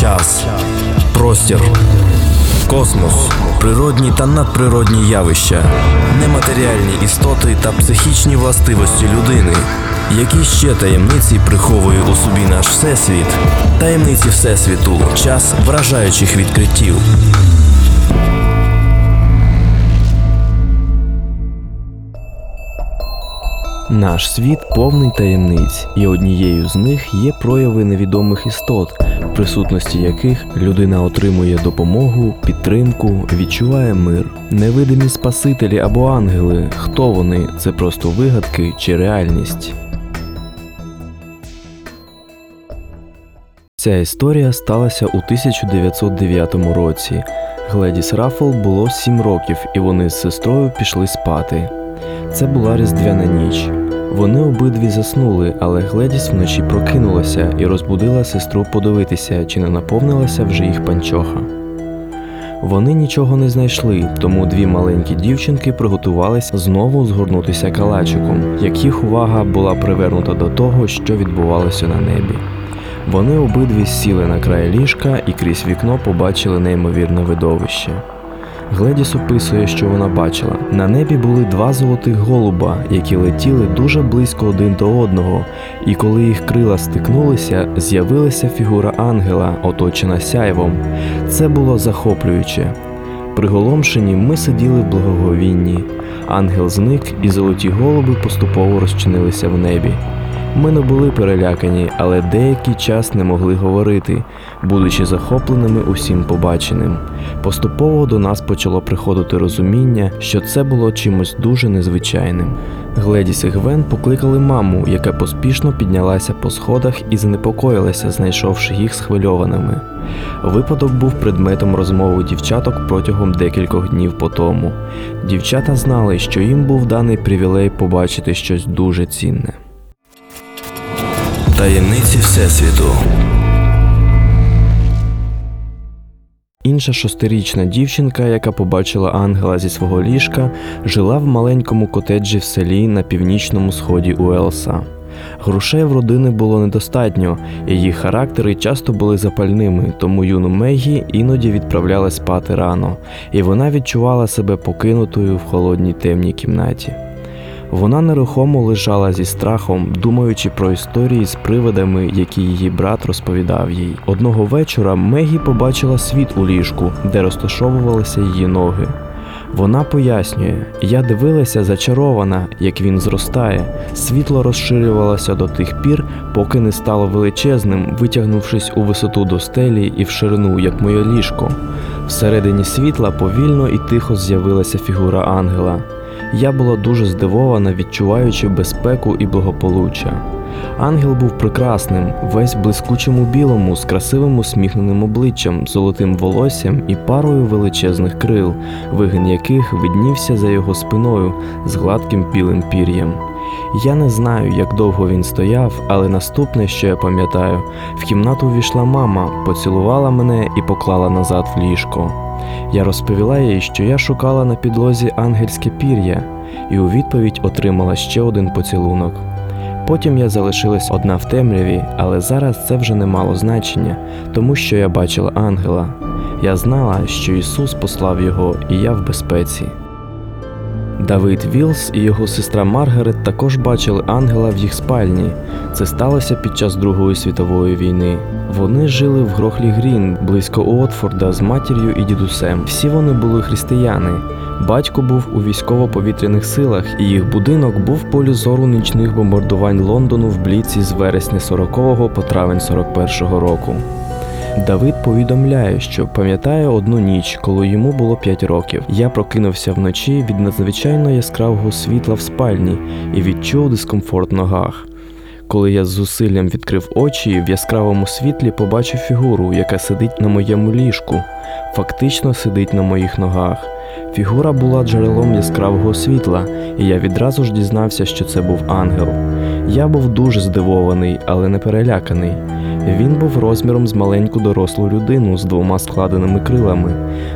час, простір, космос, природні та надприродні явища, нематеріальні істоти та психічні властивості людини. Які ще таємниці приховує у собі наш всесвіт? Таємниці Всесвіту, час вражаючих відкриттів. Наш світ повний таємниць, і однією з них є прояви невідомих істот, в присутності яких людина отримує допомогу, підтримку, відчуває мир. Невидимі спасителі або ангели. Хто вони? Це просто вигадки чи реальність? Ця історія сталася у 1909 році. Гледіс Раффл було 7 років, і вони з сестрою пішли спати. Це була різдвяна ніч. Вони обидві заснули, але Гледіс вночі прокинулася і розбудила сестру подивитися, чи не наповнилася вже їх панчоха. Вони нічого не знайшли, тому дві маленькі дівчинки приготувалися знову згорнутися калачиком, як їх увага була привернута до того, що відбувалося на небі. Вони обидві сіли на край ліжка і крізь вікно побачили неймовірне видовище. Гледіс описує, що вона бачила. На небі були два золотих голуба, які летіли дуже близько один до одного, і коли їх крила стикнулися, з'явилася фігура ангела, оточена сяйвом. Це було захоплююче. Приголомшені ми сиділи в благоговінні. Ангел зник, і золоті голуби поступово розчинилися в небі. Ми не були перелякані, але деякий час не могли говорити, будучи захопленими усім побаченим. Поступово до нас почало приходити розуміння, що це було чимось дуже незвичайним. Гледіс і Гвен покликали маму, яка поспішно піднялася по сходах і занепокоїлася, знайшовши їх схвильованими. Випадок був предметом розмови дівчаток протягом декількох днів по тому. Дівчата знали, що їм був даний привілей побачити щось дуже цінне. Таємниці Всесвіту. Інша шостирічна дівчинка, яка побачила ангела зі свого ліжка, жила в маленькому котеджі в селі на північному сході Уелса. Грошей в родини було недостатньо, її характери часто були запальними, тому юну Мегі іноді відправляли спати рано, і вона відчувала себе покинутою в холодній темній кімнаті. Вона нерухомо лежала зі страхом, думаючи про історії з привидами, які її брат розповідав їй. Одного вечора Мегі побачила світ у ліжку, де розташовувалися її ноги. Вона пояснює: я дивилася зачарована, як він зростає. Світло розширювалося до тих пір, поки не стало величезним, витягнувшись у висоту до стелі і в ширину, як моє ліжко. Всередині світла повільно і тихо з'явилася фігура ангела. Я була дуже здивована, відчуваючи безпеку і благополуччя. Ангел був прекрасним, весь блискучому білому, з красивим усміхненим обличчям, золотим волоссям і парою величезних крил, вигин яких виднівся за його спиною з гладким білим пір'ям. Я не знаю, як довго він стояв, але наступне, що я пам'ятаю, в кімнату ввійшла мама, поцілувала мене і поклала назад в ліжко. Я розповіла їй, що я шукала на підлозі ангельське пір'я, і у відповідь отримала ще один поцілунок. Потім я залишилась одна в темряві, але зараз це вже не мало значення, тому що я бачила ангела. Я знала, що Ісус послав його, і я в безпеці. Давид Вілс і його сестра Маргарет також бачили ангела в їх спальні. Це сталося під час Другої світової війни. Вони жили в Грохлі Грін близько Уотфорда з матір'ю і дідусем. Всі вони були християни. Батько був у військово-повітряних силах, і їх будинок був в полі зору нічних бомбардувань Лондону в бліці з вересня 40-го по травень 41-го року. Давид повідомляє, що пам'ятає одну ніч, коли йому було 5 років. Я прокинувся вночі від надзвичайно яскравого світла в спальні і відчув дискомфорт в ногах. Коли я з зусиллям відкрив очі, в яскравому світлі побачив фігуру, яка сидить на моєму ліжку, фактично сидить на моїх ногах. Фігура була джерелом яскравого світла, і я відразу ж дізнався, що це був ангел. Я був дуже здивований, але не переляканий. Він був розміром з маленьку дорослу людину з двома складеними крилами.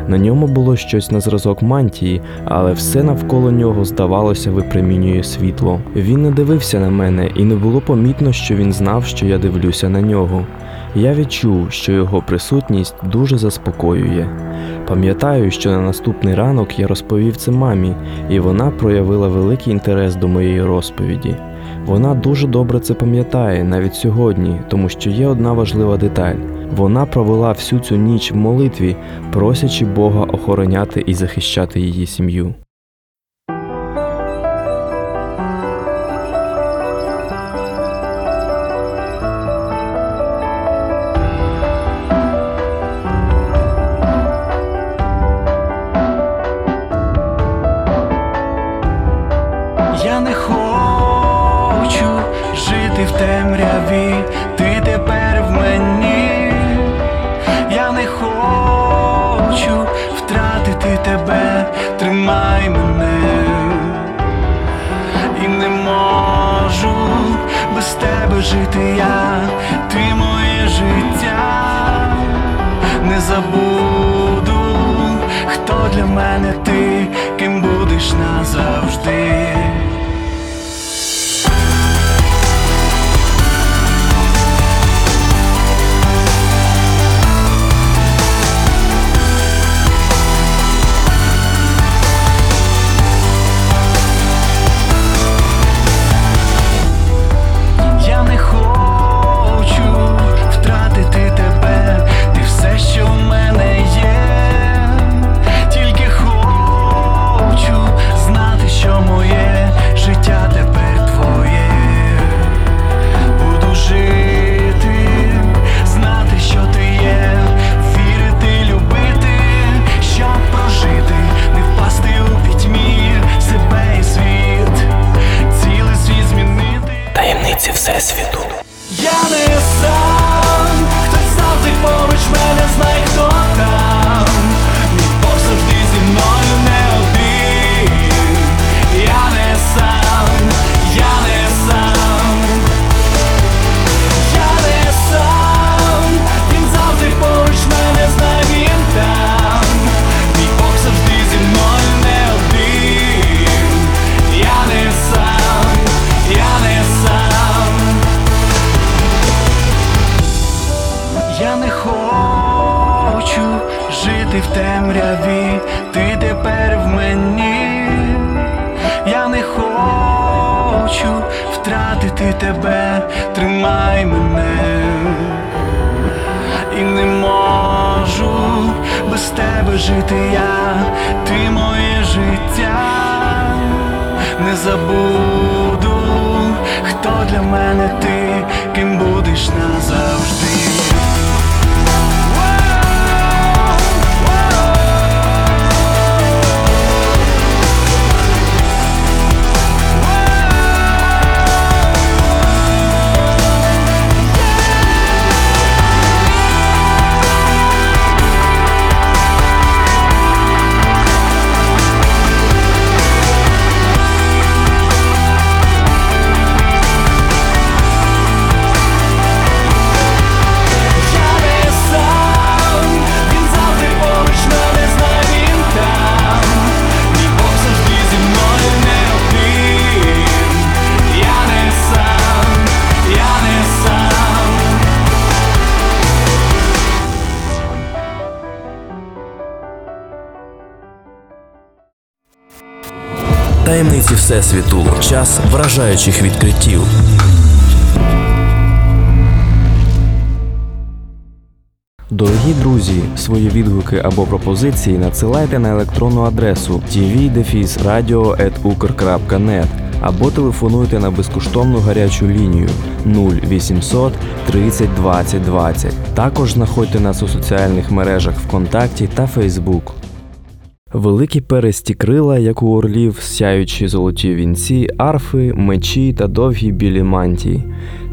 На ньому було щось на зразок мантії, але все навколо нього, здавалося, випромінює світло. Він не дивився на мене, і не було помітно, що він знав, що я дивлюся на нього. Я відчув, що його присутність дуже заспокоює. Пам'ятаю, що на наступний ранок я розповів це мамі, і вона проявила великий інтерес до моєї розповіді. Вона дуже добре це пам'ятає навіть сьогодні, тому що є одна важлива деталь. Вона провела всю цю ніч в молитві, просячи Бога охороняти і захищати її сім'ю. Жити я, ти моє життя, не забуду, хто для мене ти, ким будеш назавжди. Я не сам, хтось завжди поруч мене знай, хто там. Жити в темряві, ти тепер в мені. Я не хочу втратити тебе, тримай мене. І не можу без тебе жити я, ти моє життя, не забуду, хто для мене ти, ким будеш назавжди. Всесвіту. Час вражаючих відкриттів. Дорогі друзі, свої відгуки або пропозиції надсилайте на електронну адресу tv-radio.ukr.net або телефонуйте на безкоштовну гарячу лінію 0800 30 20 20. Також знаходьте нас у соціальних мережах ВКонтакті та Фейсбук. Великі пересті крила, як у орлів, сяючі золоті вінці, арфи, мечі та довгі білі мантії.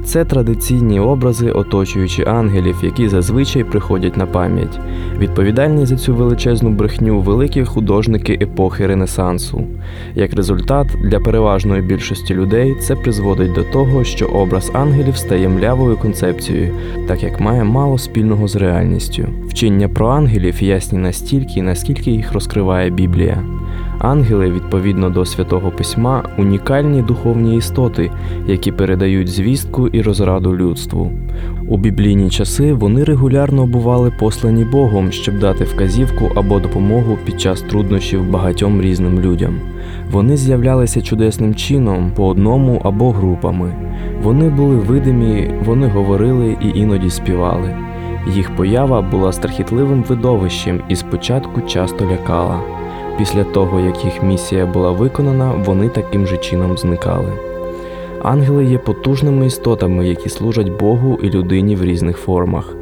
Це традиційні образи, оточуючи ангелів, які зазвичай приходять на пам'ять. Відповідальні за цю величезну брехню великі художники епохи Ренесансу. Як результат, для переважної більшості людей це призводить до того, що образ ангелів стає млявою концепцією, так як має мало спільного з реальністю. Вчення про ангелів ясні настільки, наскільки їх розкриває Біблія. Ангели, відповідно до святого письма, унікальні духовні істоти, які передають звістку і розраду людству. У біблійні часи вони регулярно бували послані Богом, щоб дати вказівку або допомогу під час труднощів багатьом різним людям. Вони з'являлися чудесним чином по одному або групами. Вони були видимі, вони говорили і іноді співали. Їх поява була страхітливим видовищем і спочатку часто лякала. Після того, як їх місія була виконана, вони таким же чином зникали. Ангели є потужними істотами, які служать Богу і людині в різних формах.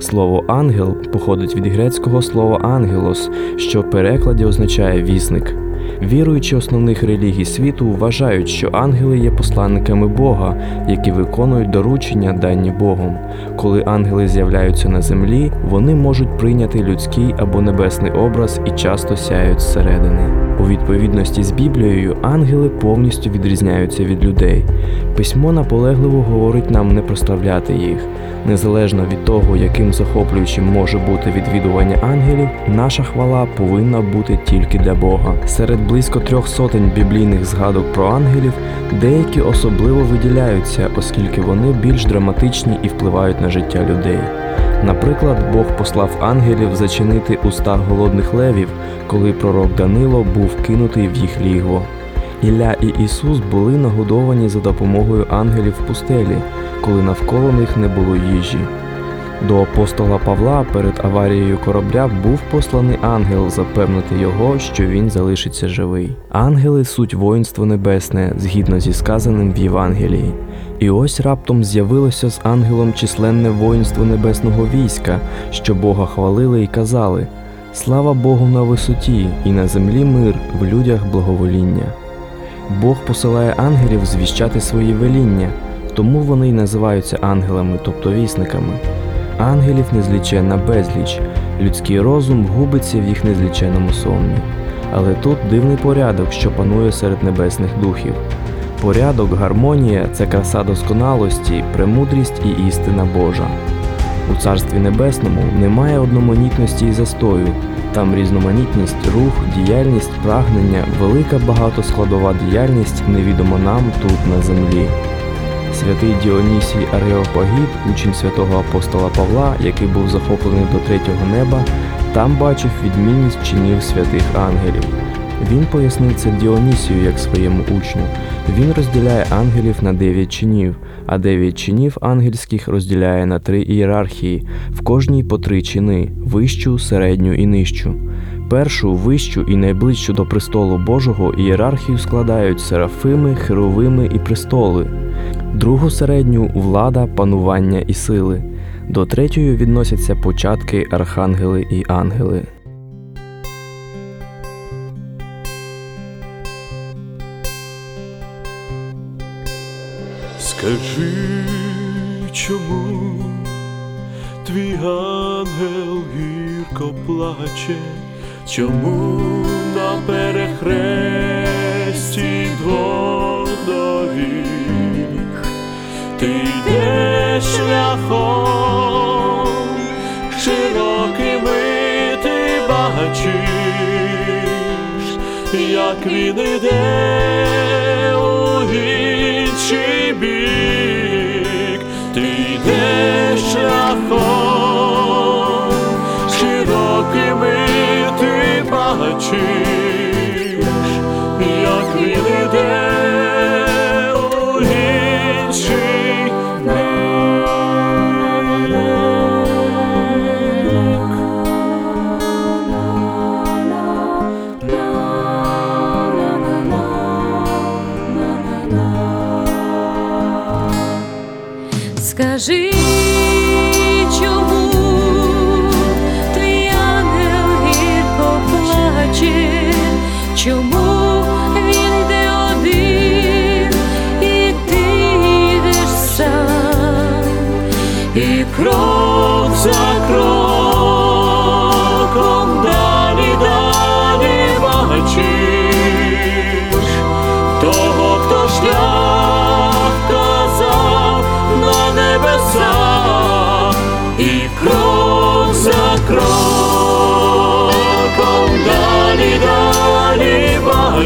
Слово ангел походить від грецького слова ангелос, що в перекладі означає вісник. Віруючі основних релігій світу вважають, що ангели є посланниками Бога, які виконують доручення дані Богом. Коли ангели з'являються на землі, вони можуть прийняти людський або небесний образ і часто сяють зсередини. У відповідності з Біблією ангели повністю відрізняються від людей. Письмо наполегливо говорить нам не прославляти їх. Незалежно від того, яким захоплюючим може бути відвідування ангелів, наша хвала повинна бути тільки для Бога. Серед близько трьох сотень біблійних згадок про ангелів деякі особливо виділяються, оскільки вони більш драматичні і впливають на життя людей. Наприклад, Бог послав ангелів зачинити уста голодних левів, коли пророк Данило був кинутий в їх лігво. Ілля і Ісус були нагодовані за допомогою ангелів в пустелі, коли навколо них не було їжі. До апостола Павла перед аварією корабля був посланий ангел запевнити його, що він залишиться живий. Ангели суть воїнство небесне, згідно зі сказаним в Євангелії. І ось раптом з'явилося з ангелом численне воїнство небесного війська, що Бога хвалили і казали: Слава Богу на висоті, і на землі мир, в людях благовоління. Бог посилає ангелів звіщати свої веління, тому вони й називаються ангелами, тобто вісниками. Ангелів незліченна безліч, людський розум губиться в їх незліченному сомні. Але тут дивний порядок, що панує серед небесних духів. Порядок, гармонія це краса досконалості, премудрість і істина Божа. У Царстві Небесному немає одноманітності і застою. Там різноманітність, рух, діяльність, прагнення, велика багатоскладова діяльність невідома нам тут на землі. Святий Діонісій Ареопагіт, учень святого апостола Павла, який був захоплений до третього неба, там бачив відмінність чинів святих ангелів. Він пояснив це Діонісію як своєму учню. Він розділяє ангелів на дев'ять чинів, а дев'ять чинів ангельських розділяє на три ієрархії, в кожній по три чини вищу, середню і нижчу. Першу, вищу і найближчу до престолу Божого ієрархію складають серафими, херовими і престоли. Другу середню влада, панування і сили. До третьої відносяться початки, архангели і ангели. Скажи, чому твій ангел гірко плаче, чому на перехресті двох доріг ти йдеш шляхом широкими ти бачиш, як він іде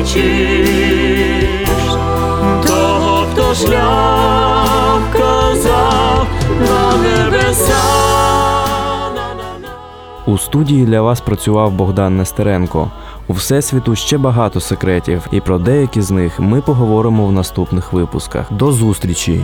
побачиш того, хто шлях казав на небеса. У студії для вас працював Богдан Нестеренко. У всесвіту ще багато секретів, і про деякі з них ми поговоримо в наступних випусках. До зустрічі!